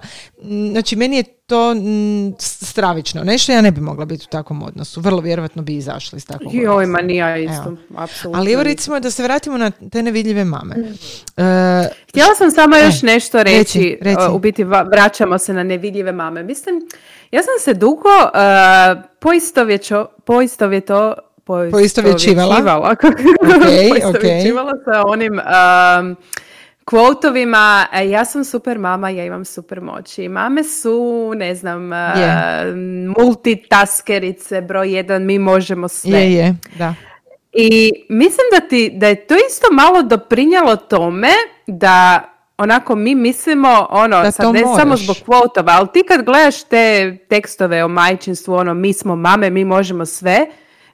znači meni je to mm, stravično. Nešto ja ne bi mogla biti u takvom odnosu. Vrlo vjerojatno bi izašla iz takvog Joj, ma nije isto. Apsolutno. Ali evo recimo da se vratimo na te nevidljive mame. Mm. E, Htjela sam samo još nešto reći. Reci, U biti vraćamo se na nevidljive mame. Mislim, ja sam se dugo uh, poistovjećo, poistovjeto poistovjećivala. Okay, poistovjećivala okay. sa onim um, kvotovima, e, ja sam super mama, ja imam super moći. Mame su, ne znam, yeah. multitaskerice, broj jedan, mi možemo sve. Je, je, da. I mislim da, ti, da je to isto malo doprinjalo tome da onako mi mislimo, ono, Da sad ne moraš. samo zbog kvotova, ali ti kad gledaš te tekstove o majčinstvu, ono, mi smo mame, mi možemo sve,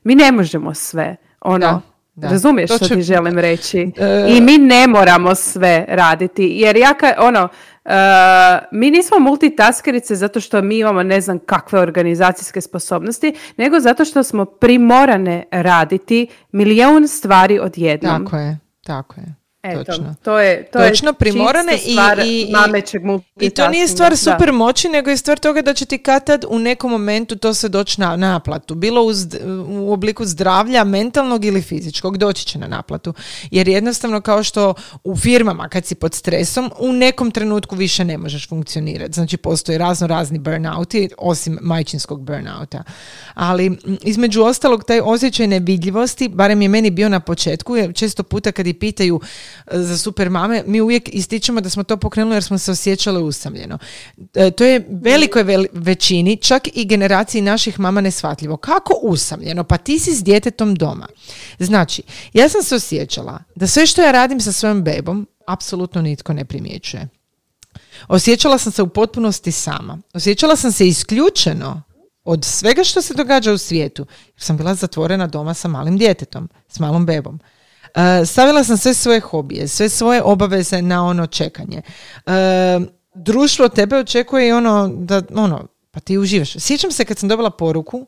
mi ne možemo sve. Ono, Da, da. razumiješ To što ti želim reći? E, I mi ne moramo sve raditi, jer ja ka, ono, e, mi nismo multitaskerice zato što mi imamo ne znam kakve organizacijske sposobnosti, nego zato što smo primorane raditi milijun stvari odjednom. Tako je, tako je. Eto, Točno. to je to Točno, je primorane i- i- i- to nije stvar super moći, nego je stvar toga da će ti kad tad u nekom momentu to se doći na naplatu. Bilo u, u obliku zdravlja, mentalnog ili fizičkog, doći će na naplatu. Jer jednostavno kao što u firmama kad si pod stresom, u nekom trenutku više ne možeš funkcionirati. Znači postoje razno razni burnouti, osim majčinskog burnouta. Ali između ostalog taj osjećaj nevidljivosti, barem je meni bio na početku, često puta kad i pitaju za super mame, mi uvijek ističemo da smo to pokrenuli jer smo se osjećale usamljeno. E, to je velikoj vel- većini, čak i generaciji naših mama neshvatljivo. Kako usamljeno? Pa ti si s djetetom doma. Znači, ja sam se osjećala da sve što ja radim sa svojom bebom, apsolutno nitko ne primjećuje. Osjećala sam se u potpunosti sama. Osjećala sam se isključeno od svega što se događa u svijetu. Jer sam bila zatvorena doma sa malim djetetom, s malom bebom. E, stavila sam sve svoje hobije, sve svoje obaveze na ono čekanje. E, društvo tebe očekuje i ono da, ono, pa ti uživaš. Sjećam se kad sam dobila poruku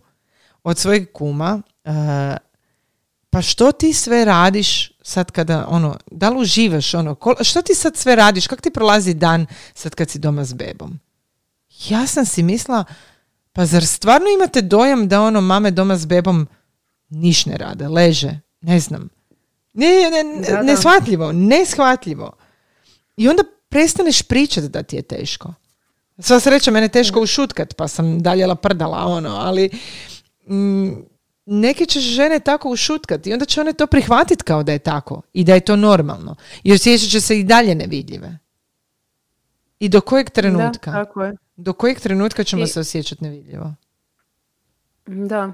od svojeg kuma, e, pa što ti sve radiš sad kada, ono, da li uživaš, ono, kol- što ti sad sve radiš, kako ti prolazi dan sad kad si doma s bebom? Ja sam si mislila, pa zar stvarno imate dojam da ono mame doma s bebom niš ne rade, leže, ne znam. Ne, ne, ne, Da, da. neshvatljivo, neshvatljivo. I onda prestaneš pričati da ti je teško. Sva sreća, mene je teško ušutkat, pa sam daljela prdala, ono, ali mm, neke će žene tako ušutkati i onda će one to prihvatiti kao da je tako i da je to normalno. I osjećat će se i dalje nevidljive. I do kojeg trenutka? Da, tako je. Do kojeg trenutka ćemo I- se osjećati nevidljivo? Da.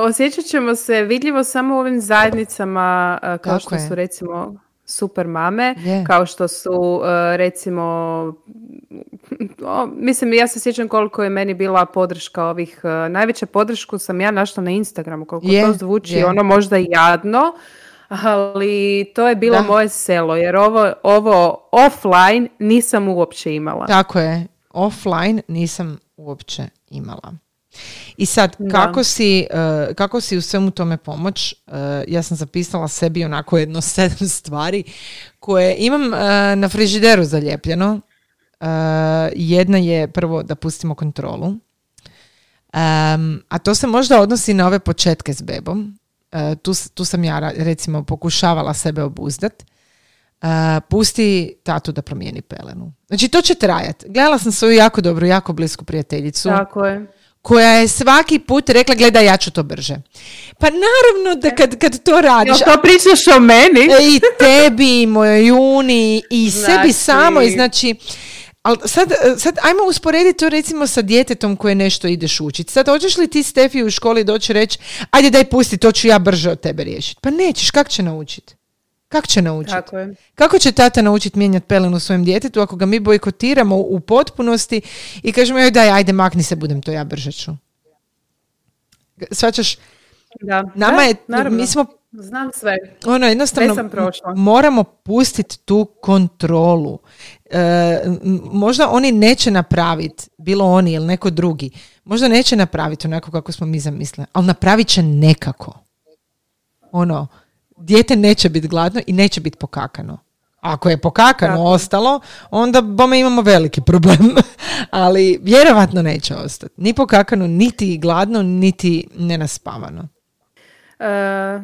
Osjećat ćemo se vidljivo samo u ovim zajednicama a, kao Tako što je. su recimo super mame, kao što su recimo o, mislim ja se sjećam koliko je meni bila podrška ovih a, najveća podršku sam ja našla na Instagramu koliko to zvuči ono možda jadno ali to je bilo Da. moje selo jer ovo, ovo offline nisam uopće imala Tako je. Offline nisam uopće imala. I sad, Da. kako si, eh, kako si u svemu tome pomoć? Eh, ja sam zapisala sebi onako jedno sedam stvari koje imam eh, na frižideru zalijepljeno. Jedna je prvo da pustimo kontrolu. Em, a to se možda odnosi na ove početke s bebom. Tu, tu sam ja recimo pokušavala sebe obuzdat. E, pusti tatu da promijeni pelenu. Znači to će trajat. Gledala sam svoju jako dobru, jako blisku prijateljicu tako je koja je svaki put rekla gledaj ja ću to brže. Pa naravno da kad, kad to radiš, Jel to pričaš o meni? E, i tebi, i mojoj juni, i sebi Znači- samoj, znači, ali sad, sad ajmo usporediti to recimo sa djetetom koje nešto ideš učiti. Sad hoćeš li ti Stefi u školi doći reći, ajde daj pusti, to ću ja brže od tebe riješiti. Pa nećeš, kak će naučiti? Kako će naučiti? Tako je. Kako će tata naučiti mijenjati pelenu svojem djetetu ako ga mi bojkotiramo u potpunosti i kažemo joj daj, ajde makni se, budem to ja brže ću. Svačaš, Da. nama Da, je, naravno. mi smo Znam sve. ono jednostavno sam prošla. moramo pustiti tu kontrolu. E, možda oni neće napraviti, bilo oni ili neko drugi, možda neće napraviti onako kako smo mi zamislili, ali napravit će nekako. Ono, dijete neće biti gladno i neće biti pokakano. Ako je pokakano Tako. ostalo, onda bome imamo veliki problem. Ali vjerovatno neće ostati. Ni pokakano, niti gladno, niti nenaspavano. E,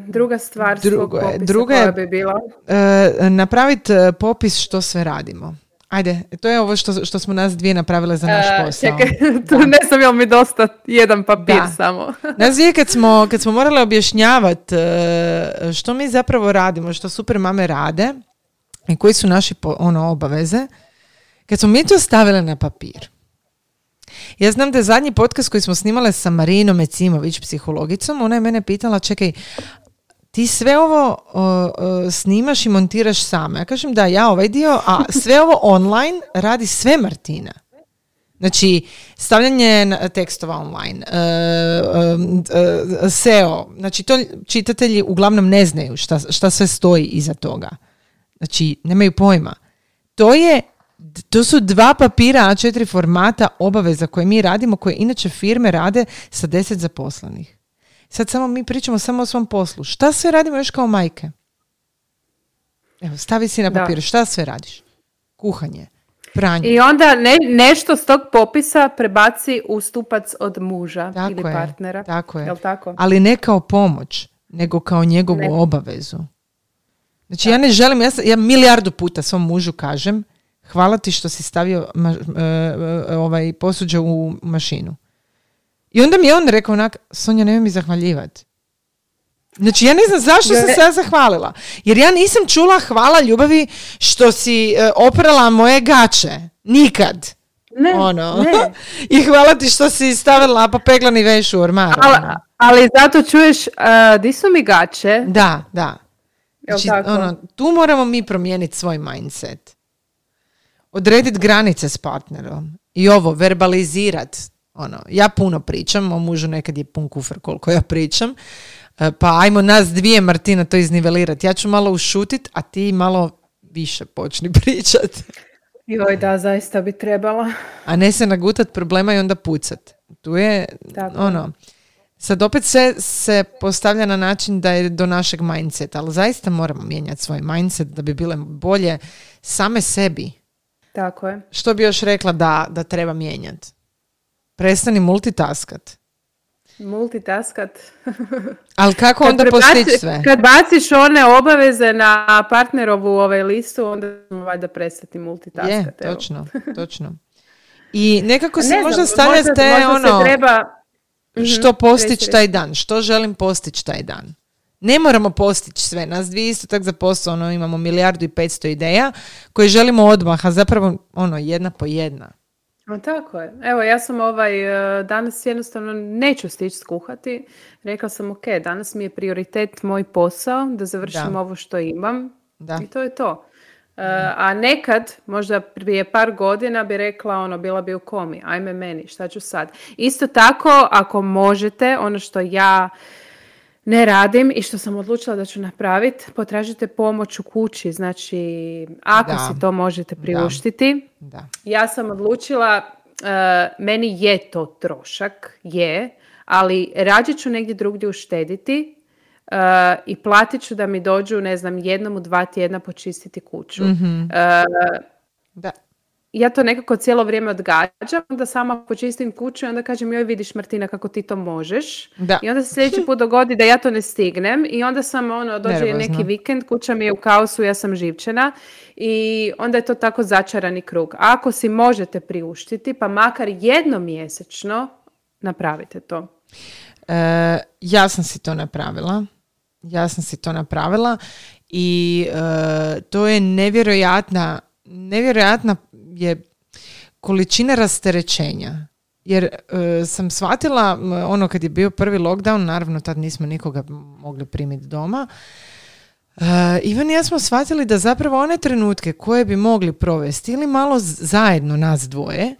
druga stvar Drugo svog je- popisa druga je- bi bila. e, napraviti e, popis što sve radimo. Ajde, to je ovo što, što smo nas dvije napravile za naš E, posao. čekaj, tu ne znam jel mi dosta jedan papir Da. samo. Nas dvije kad smo, kad smo morale objašnjavati što mi zapravo radimo, što super mame rade i koji su naši po- ono obaveze, kad smo mi to stavile na papir. Ja znam da je zadnji podcast koji smo snimale sa Marinom Ecimović, psihologicom, ona je mene pitala, čekaj, ti sve ovo snimaš i montiraš sama. Ja kažem da, ja ovaj dio, a sve ovo online radi sve Martina. Znači, stavljanje tekstova online, uh, uh, SEO, znači to čitatelji uglavnom ne znaju šta, šta sve stoji iza toga. Znači, nemaju pojma. To je to su dva papira A4 formata obaveza koje mi radimo, koje inače firme rade sa deset zaposlenih. Sad samo mi pričamo samo o svom poslu. Šta sve radimo još kao majke? Evo, stavi si na papir. Šta sve radiš? Kuhanje, pranje. I onda ne, nešto s tog popisa prebaci u stupac od muža tako ili partnera. Tako je. Jel tako? Ali ne kao pomoć, nego kao njegovu obavezu. Znači ja ne želim, ja, ja milijardu puta svom mužu kažem, hvala ti što si stavio e, e, ovaj posuđe u mašinu. I onda mi je on rekao onak, Sonja, nemoj mi zahvaljivati. Znači, ja ne znam zašto sam se ja zahvalila. Jer ja nisam čula hvala ljubavi što si uh, oprala moje gače. Nikad. Ne, ono. ne. I hvala ti što si stavila peglani veš u ormar. Ali, ono. ali zato čuješ, uh, di su mi gače? Da, da. Znači, ono, tu moramo mi promijeniti svoj mindset. Odrediti granice s partnerom. I ovo, verbalizirat. Ono, ja puno pričam, o mužu nekad je pun kufer koliko ja pričam. E, pa ajmo nas dvije, Martina, to iznivelirati. Ja ću malo ušutit, a ti malo više počni pričat. Joj, da, zaista bi trebala. A ne se nagutat problema i onda pucat. Tu je, ono, sad opet se, se postavlja na način da je do našeg mindseta, ali zaista moramo mijenjati svoj mindset da bi bile bolje same sebi. Tako je. Što bi još rekla da, da treba mijenjati? Prestani multitaskat. Multitaskat. Ali kako onda postići sve? Kad baciš one obaveze na partnerovu ovaj listu, onda ćemo valjda prestati multitaskat. Je, točno, točno. I nekako se možda stavlja te ono... treba... Mhm, što postići taj dan? Što želim postići taj dan? Ne moramo postići sve. Nas dvije isto tak za posao ono, imamo milijardu i petsto ideja koje želimo odmah, a zapravo ono jedna po jedna. No, tako je. Evo, ja sam ovaj, e, danas jednostavno neću stići skuhati. Rekla sam, ok, danas mi je prioritet moj posao, da završim ovo što imam. Da. I to je to. E, a nekad, možda prije par godina bi rekla, ono, bila bi u komi, ajme meni, šta ću sad? Isto tako, ako možete, ono što ja ne radim i što sam odlučila da ću napraviti, potražite pomoć u kući. Znači, ako si to možete priuštiti. Da. Ja sam odlučila, uh, meni je to trošak, je, ali rađe ću negdje drugdje uštediti uh, i platit ću da mi dođu, ne znam, jednom u dva tjedna počistiti kuću. mm da ja to nekako cijelo vrijeme odgađam, onda sama počistim kuću i onda kažem joj vidiš Martina kako ti to možeš. Da. I onda se sljedeći put dogodi da ja to ne stignem i onda sam ono, dođe neki vikend, kuća mi je u kaosu, ja sam živčena i onda je to tako začarani krug. Ako si možete priuštiti, pa makar jednom mjesečno napravite to. E, ja sam si to napravila. Ja sam si to napravila i e, to je nevjerojatna nevjerojatna je količina rasterećenja. Jer e, sam shvatila, ono kad je bio prvi lockdown, naravno tad nismo nikoga mogli primiti doma, Uh, Ivan i ja smo shvatili da zapravo one trenutke koje bi mogli provesti ili malo zajedno nas dvoje,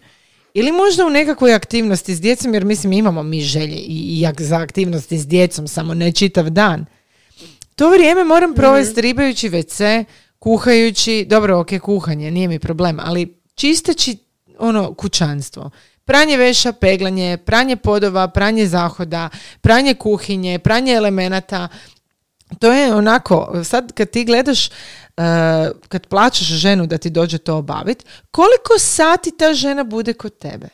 ili možda u nekakvoj aktivnosti s djecom, jer mislim imamo mi želje i, i za aktivnosti s djecom, samo ne čitav dan. To vrijeme moram mhm. provesti ribajući WC, kuhajući, dobro, ok, kuhanje, nije mi problem, ali čisteći ono kućanstvo. Pranje veša, peglanje, pranje podova, pranje zahoda, pranje kuhinje, pranje elemenata. To je onako, sad kad ti gledaš, uh, kad plaćaš ženu da ti dođe to obaviti, koliko sati ta žena bude kod tebe?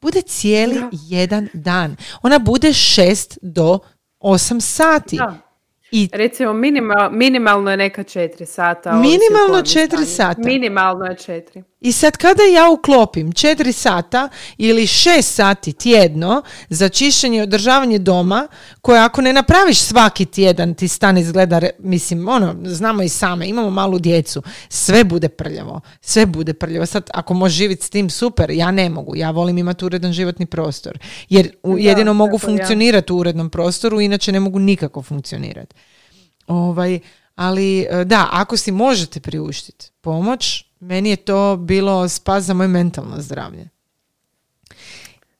Bude cijeli jedan dan. Ona bude šest do osam sati. I, Recimo minimal, minimalno je neka četiri sata. Minimalno četiri sata. Minimalno je četiri. I sad kada ja uklopim četiri sata ili šest sati tjedno za čišćenje i održavanje doma, koje ako ne napraviš svaki tjedan ti stan izgleda, mislim, ono, znamo i same, imamo malu djecu, sve bude prljavo, sve bude prljavo. Sad, ako možeš živjeti s tim, super, ja ne mogu, ja volim imati uredan životni prostor, jer jedino mogu funkcionirati u urednom prostoru, inače ne mogu nikako funkcionirati. Ovaj, ali e, da, ako si možete priuštiti pomoć, meni je to bilo spas za moje mentalno zdravlje.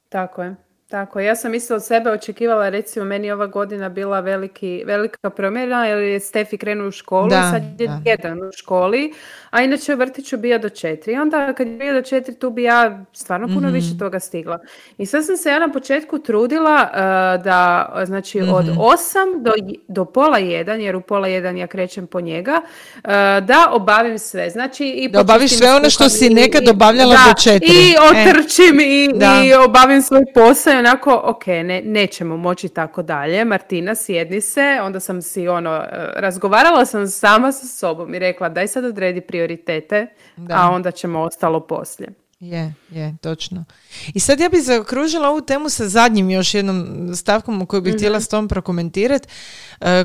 Tako je. Tako, ja sam isto od sebe očekivala, recimo meni ova godina bila veliki, velika promjena jer je Stefi krenuo u školu, Da, sad je da. jedan u školi, a inače u vrtiću bio do četiri. I onda kad je bio do četiri tu bi ja stvarno puno Mhm. više toga stigla. I sad sam se ja na početku trudila uh, da, znači od Mhm. osam do, do pola jedan, jer u pola jedan ja krećem po njega, uh, da obavim sve. Znači i Da obaviš sve ono što si i- nekad i- obavljala do četiri. I E. otrčim i, Da. i obavim svoj posao i onako, ok, ne, nećemo moći tako dalje. Martina, sjedni se. Onda sam si ono, e, razgovarala sam sama sa sobom i rekla daj sad odredi prioritete, Da. a onda ćemo ostalo poslije. Je, je, točno. I sad ja bih zaokružila ovu temu sa zadnjim još jednom stavkom o kojoj bih htjela s tom prokomentirati.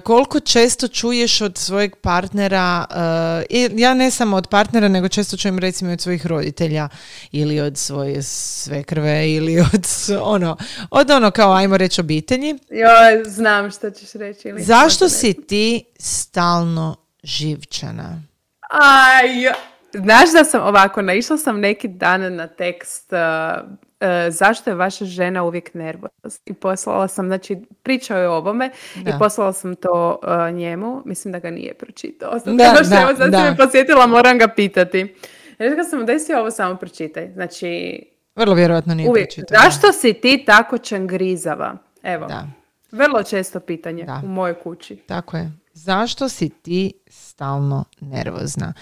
koliko često čuješ od svojeg partnera, e, i ja ne samo od partnera, nego često čujem recimo od svojih roditelja ili od svoje svekrve ili od ono, od ono kao ajmo reći obitelji. Joj, znam što ćeš reći. Ili Zašto si ti stalno živčana? Aj, znaš da sam ovako, naišla sam neki dan na tekst uh, uh, zašto je vaša žena uvijek nervozna i poslala sam, znači pričao je o ovome Da. i poslala sam to uh, njemu, mislim da ga nije pročitao. Sad, Da, što, evo, sad da. me posjetila, moram ga pitati. Rekla sam, daj si ovo samo pročitaj. Znači, Vrlo vjerojatno nije uvijek, pročitao, da. zašto si ti tako čangrizava? Evo, Da. vrlo često pitanje Da. u mojoj kući. Tako je. Zašto si ti stalno nervozna?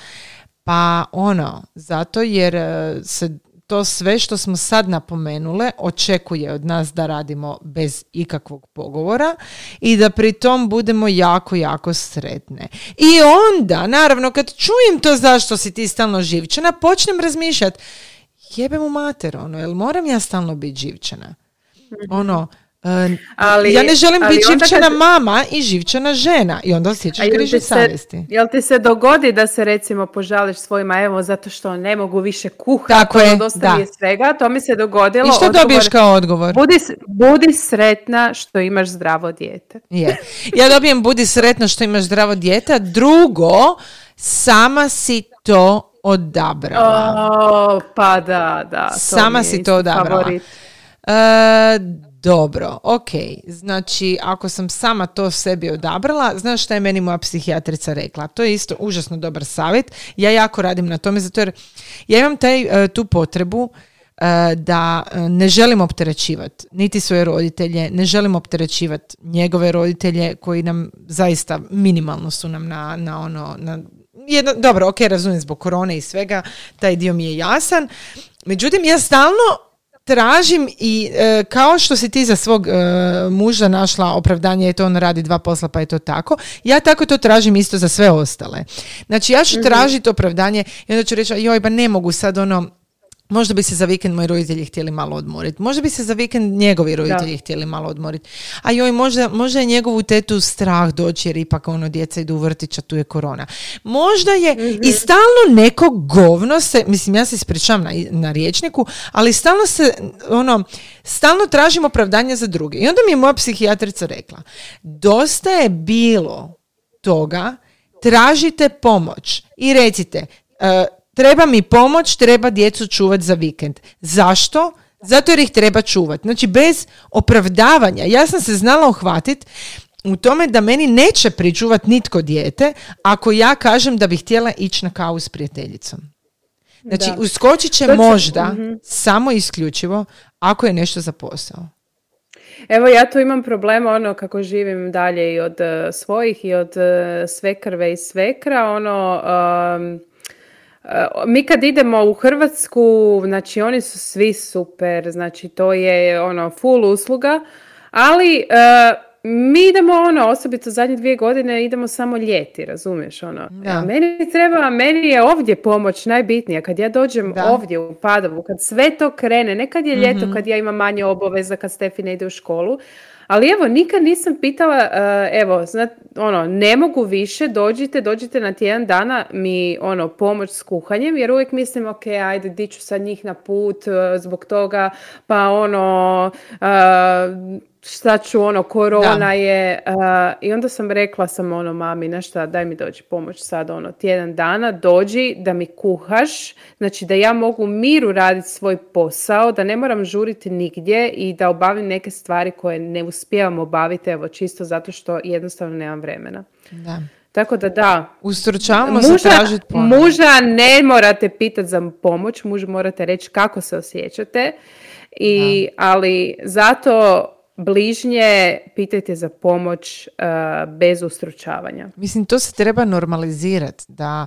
Pa ono, zato jer e, se to sve što smo sad napomenule očekuje od nas da radimo bez ikakvog pogovora i da pri tom budemo jako, jako sretne. I onda, naravno, kad čujem to zašto si ti stalno živčana, počnem razmišljati, jebe mu mater, ono, jel moram ja stalno biti živčana? Ono, e, Ali- ja ne želim ali biti živčana kad- mama i živčana žena i onda osjećaš grižu savjesti. Jel ti se dogodi da se recimo požališ svojima, evo zato što ne mogu više kuhati, Tako ono, je, dosta mi je da. svega, to mi se dogodilo. I što odgovor, dobiješ kao odgovor? Budi, budi sretna što imaš zdravo dijete. Je. Ja dobijem budi sretna što imaš zdravo dijete, drugo, sama si to odabrala. O, pa da, da. to Sama si to odabrala. favorit. E, dobro, ok. Znači, ako sam sama to sebi odabrala, znaš šta je meni moja psihijatrica rekla? To je isto užasno dobar savjet. Ja jako radim na tome, zato jer ja imam taj, e, tu potrebu e, da e, ne želim opterećivati niti svoje roditelje, ne želim opterećivati njegove roditelje koji nam zaista minimalno su nam na, na ono, na jedno, dobro, ok, razumijem zbog korone i svega, taj dio mi je jasan. Međutim, ja stalno tražim i e, kao što si ti za svog e, muža našla opravdanje, eto on radi dva posla pa je to tako, ja tako to tražim isto za sve ostale. Znači ja ću tražiti opravdanje i onda ću reći, joj ba ne mogu sad ono, Možda bi se za vikend moji roditelji htjeli malo odmoriti. Možda bi se za vikend njegovi roditelji htjeli malo odmoriti. A joj, možda, možda je njegovu tetu strah doći jer ipak ono djeca idu u vrtić, a tu je korona. Možda je i stalno neko govno se, mislim ja se ispričavam na, na riječniku, ali stalno se ono, stalno tražim opravdanje za druge. I onda mi je moja psihijatrica rekla, dosta je bilo toga, tražite pomoć i recite, e, treba mi pomoć, treba djecu čuvat za vikend. Zašto? Zato jer ih treba čuvat. Znači bez opravdavanja. Ja sam se znala uhvatiti u tome da meni neće pričuvat nitko dijete ako ja kažem da bih htjela ići na kavu s prijateljicom. Znači, Da. uskočit će To će- možda samo isključivo ako je nešto za posao. Evo ja tu imam problema ono kako živim dalje i od eh, svojih i od eh, svekrve i svekra, ono um, mi kad idemo u Hrvatsku, znači oni su svi super, znači to je ono full usluga, ali eh, mi idemo ono, osobito zadnje dvije godine idemo samo ljeti, razumiješ ono. Da. Meni treba, meni je ovdje pomoć najbitnija. Kad ja dođem Da. ovdje u Padovu, kad sve to krene, ne kad je ljeto, kad ja imam manje obaveza, kad Stefi ne ide u školu, ali evo, nikad nisam pitala, eh, evo, znat, ono, ne mogu više, dođite, dođite na tjedan dana mi, ono, pomoć s kuhanjem, jer uvijek mislim, ok, ajde, di ću sad njih na put eh, zbog toga, pa ono, eh, šta ću ono, korona je, i onda sam rekla sam ono mami, nešto daj mi dođi pomoć sad ono, tjedan dana, dođi da mi kuhaš, znači da ja mogu miru raditi svoj posao, da ne moram žuriti nigdje i da obavim neke stvari koje ne uspijevam obaviti, evo, čisto zato što jednostavno nemam vremena. Da. Tako da da. Ustručavamo se tražiti Muža ne morate pitati za pomoć, muž morate reći kako se osjećate, i, ali zato bližnje pitajte za pomoć uh, bez ustručavanja. Mislim, to se treba normalizirati. Da,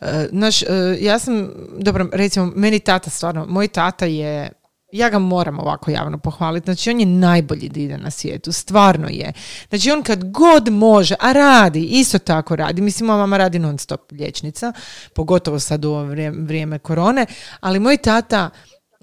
uh, naš, uh, ja sam, dobro, recimo, meni tata stvarno, moj tata je ja ga moram ovako javno pohvaliti. Znači, on je najbolji dida na svijetu. Stvarno je. Znači, on kad god može, a radi, isto tako radi. Mislim, moja mama radi non stop liječnica, pogotovo sad u ovo vrijeme, vrijeme korone, ali moj tata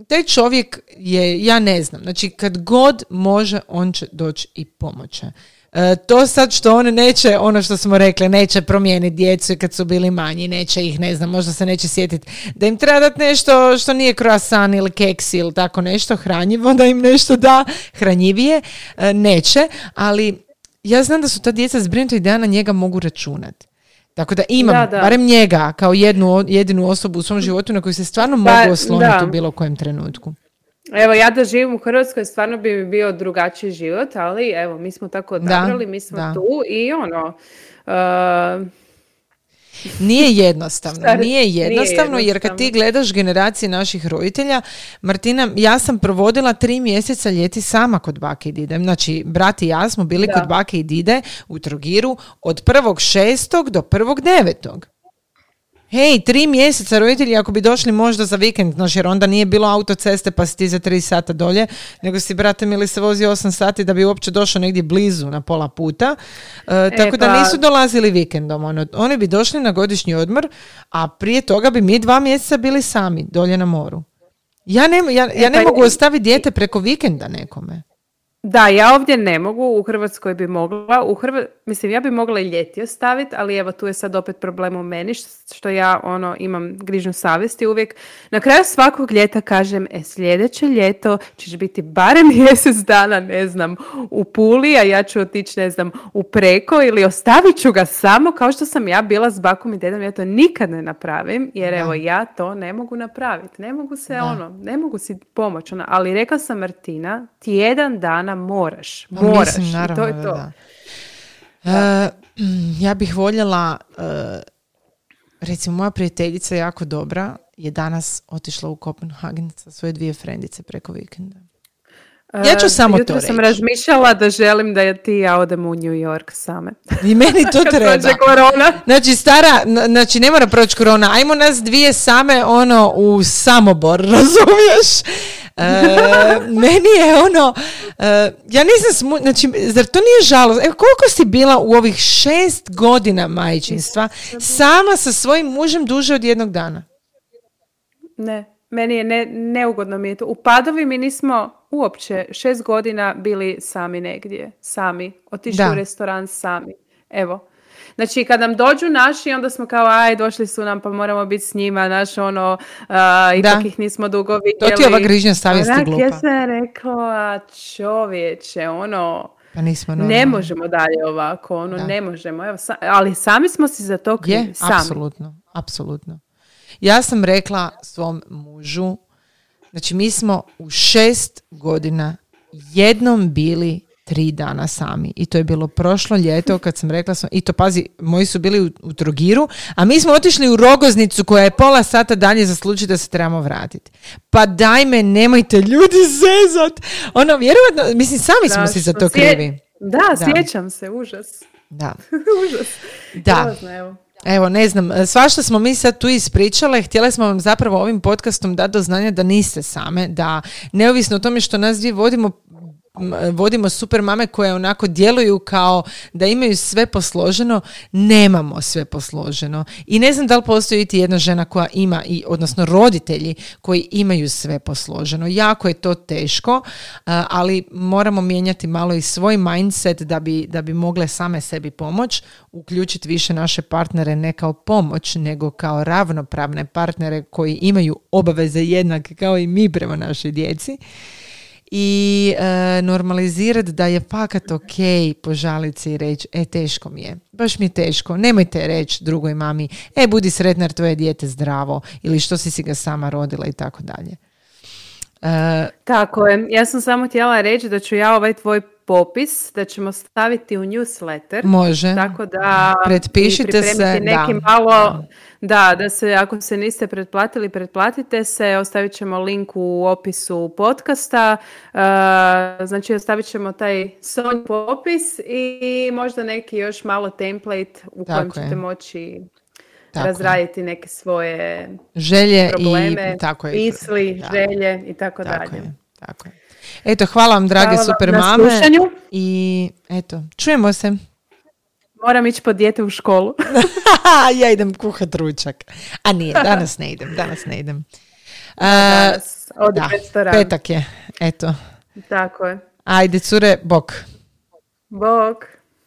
taj čovjek je, ja ne znam, znači kad god može, on će doći i pomoće. E, to sad što on neće, ono što smo rekli, neće promijeniti djecu kad su bili manji, neće ih, ne znam, možda se neće sjetiti da im treba dati nešto što nije croissant ili keks ili tako nešto hranjivo, da im nešto da hranjivije, e, neće, ali ja znam da su ta djeca zbrinuta i da na njega mogu računati. Tako da imam barem njega kao jednu jedinu osobu u svom životu na koju se stvarno pa, mogu osloniti u bilo kojem trenutku. Evo, ja da živim u Hrvatskoj, stvarno bi mi bio drugačiji život, ali evo, mi smo tako odabrali, mi smo tu i ono... Uh, nije jednostavno, nije jednostavno jer kad ti gledaš generacije naših roditelja, Martina, ja sam provodila tri mjeseca ljeti sama kod bake i dide. Znači, brat i ja smo bili kod bake i dide u Trogiru od prvog šestog do prvog devetog. Hej, tri mjeseca roditelji ako bi došli možda za vikend, znaš, jer onda nije bilo autoceste pa si ti za tri sata dolje, nego si, brate, mili se vozi osam sati da bi uopće došao negdje blizu na pola puta. E, tako da pa- nisu dolazili vikendom. Ono, oni bi došli na godišnji odmor, a prije toga bi mi dva mjeseca bili sami dolje na moru. Ja ne, ja, ja ne e, pa mogu ostaviti dijete preko vikenda nekome. Da, ja ovdje ne mogu, u Hrvatskoj bi mogla, u Hrva... mislim ja bi mogla i ljeti ostaviti, ali evo tu je sad opet problem u meni što ja ono imam grižnu savjesti uvijek. Na kraju svakog ljeta kažem, e sljedeće ljeto ćeš biti barem mjesec dana, ne znam, u Puli, a ja ću otići, ne znam, u Preko ili ostavit ću ga samo kao što sam ja bila s bakom i dedom, ja to nikad ne napravim, jer evo ja to ne mogu napraviti, ne mogu se ono, ne mogu si pomoći, ono, ali rekla sam Martina, tjedan dana moraš. Moraš. Mislim, naravno, to je to. Da. Uh, ja bih voljela, uh, recimo moja prijateljica jako dobra je danas otišla u Kopenhagen sa svoje dvije frendice preko vikenda. Ja ću samo to reći. sam razmišljala da želim da ti i ja odemo u New York same. I meni to treba. korona. Znači, stara, znači ne mora proći korona. Ajmo nas dvije same ono u Samobor, razumiješ? E, meni je ono, e, ja nisam, smu, znači, zar to nije žalost? Evo, koliko si bila u ovih šest godina majčinstva sama sa svojim mužem duže od jednog dana? Ne, meni je ne, neugodno mi je to. U Padovi mi nismo uopće šest godina bili sami negdje, sami, otišli u restoran sami. Evo, Znači, kad nam dođu naši, onda smo kao, aj, došli su nam, pa moramo biti s njima, naš, ono, uh, ipak ih nismo dugo vidjeli. To ti je ova grižnja savjesti glupa. Ja sam rekla, čovječe, ono, pa nismo ne možemo dalje ovako, ono, ne možemo. Evo, ali sami smo si za to krivi, je, apsolutno, apsolutno. Ja sam rekla svom mužu, znači mi smo u šest godina jednom bili tri dana sami. I to je bilo prošlo ljeto kad sam rekla sam, i to pazi, moji su bili u, u Trogiru, a mi smo otišli u Rogoznicu koja je pola sata dalje za slučaj da se trebamo vratiti. Pa daj me, nemojte ljudi zezat. Ono, vjerovatno, mislim, sami smo si za to krivi. Da, da, sjećam se, užas. Da. užas. Da. evo. Evo, ne znam, svašta smo mi sad tu ispričale, htjeli smo vam zapravo ovim podcastom dati do znanja da niste same, da neovisno o tome što nas dvije vodimo vodimo super mame koje onako djeluju kao da imaju sve posloženo, nemamo sve posloženo. I ne znam da li postoji iti jedna žena koja ima, i, odnosno roditelji koji imaju sve posloženo. Jako je to teško, ali moramo mijenjati malo i svoj mindset da bi, da bi mogle same sebi pomoć, uključiti više naše partnere ne kao pomoć, nego kao ravnopravne partnere koji imaju obaveze jednake kao i mi prema našoj djeci i e, normalizirati da je fakat ok požaliti se i reći e teško mi je, baš mi je teško, nemojte reći drugoj mami e budi sretna jer tvoje dijete zdravo ili što si si ga sama rodila i tako dalje. Tako je, ja sam samo htjela reći da ću ja ovaj tvoj popis da ćemo staviti u newsletter. Može. Tako da pretpišite se. Neki da. malo, da, da se ako se niste pretplatili, pretplatite se. Ostavit ćemo link u opisu podcasta. Uh, znači ostavit ćemo taj sonj popis i možda neki još malo template u kojem ćete moći tako razraditi neke svoje želje probleme, i tako je. misli, želje i tako, dalje. Je, tako je. Eto, hvala vam drage hvala super mame. I eto, čujemo se. Moram ići po dijete u školu. ja idem kuhat ručak. A nije, danas ne idem, danas ne idem. danas, da, petak je, eto. Tako je. Ajde, cure, bok. Bok.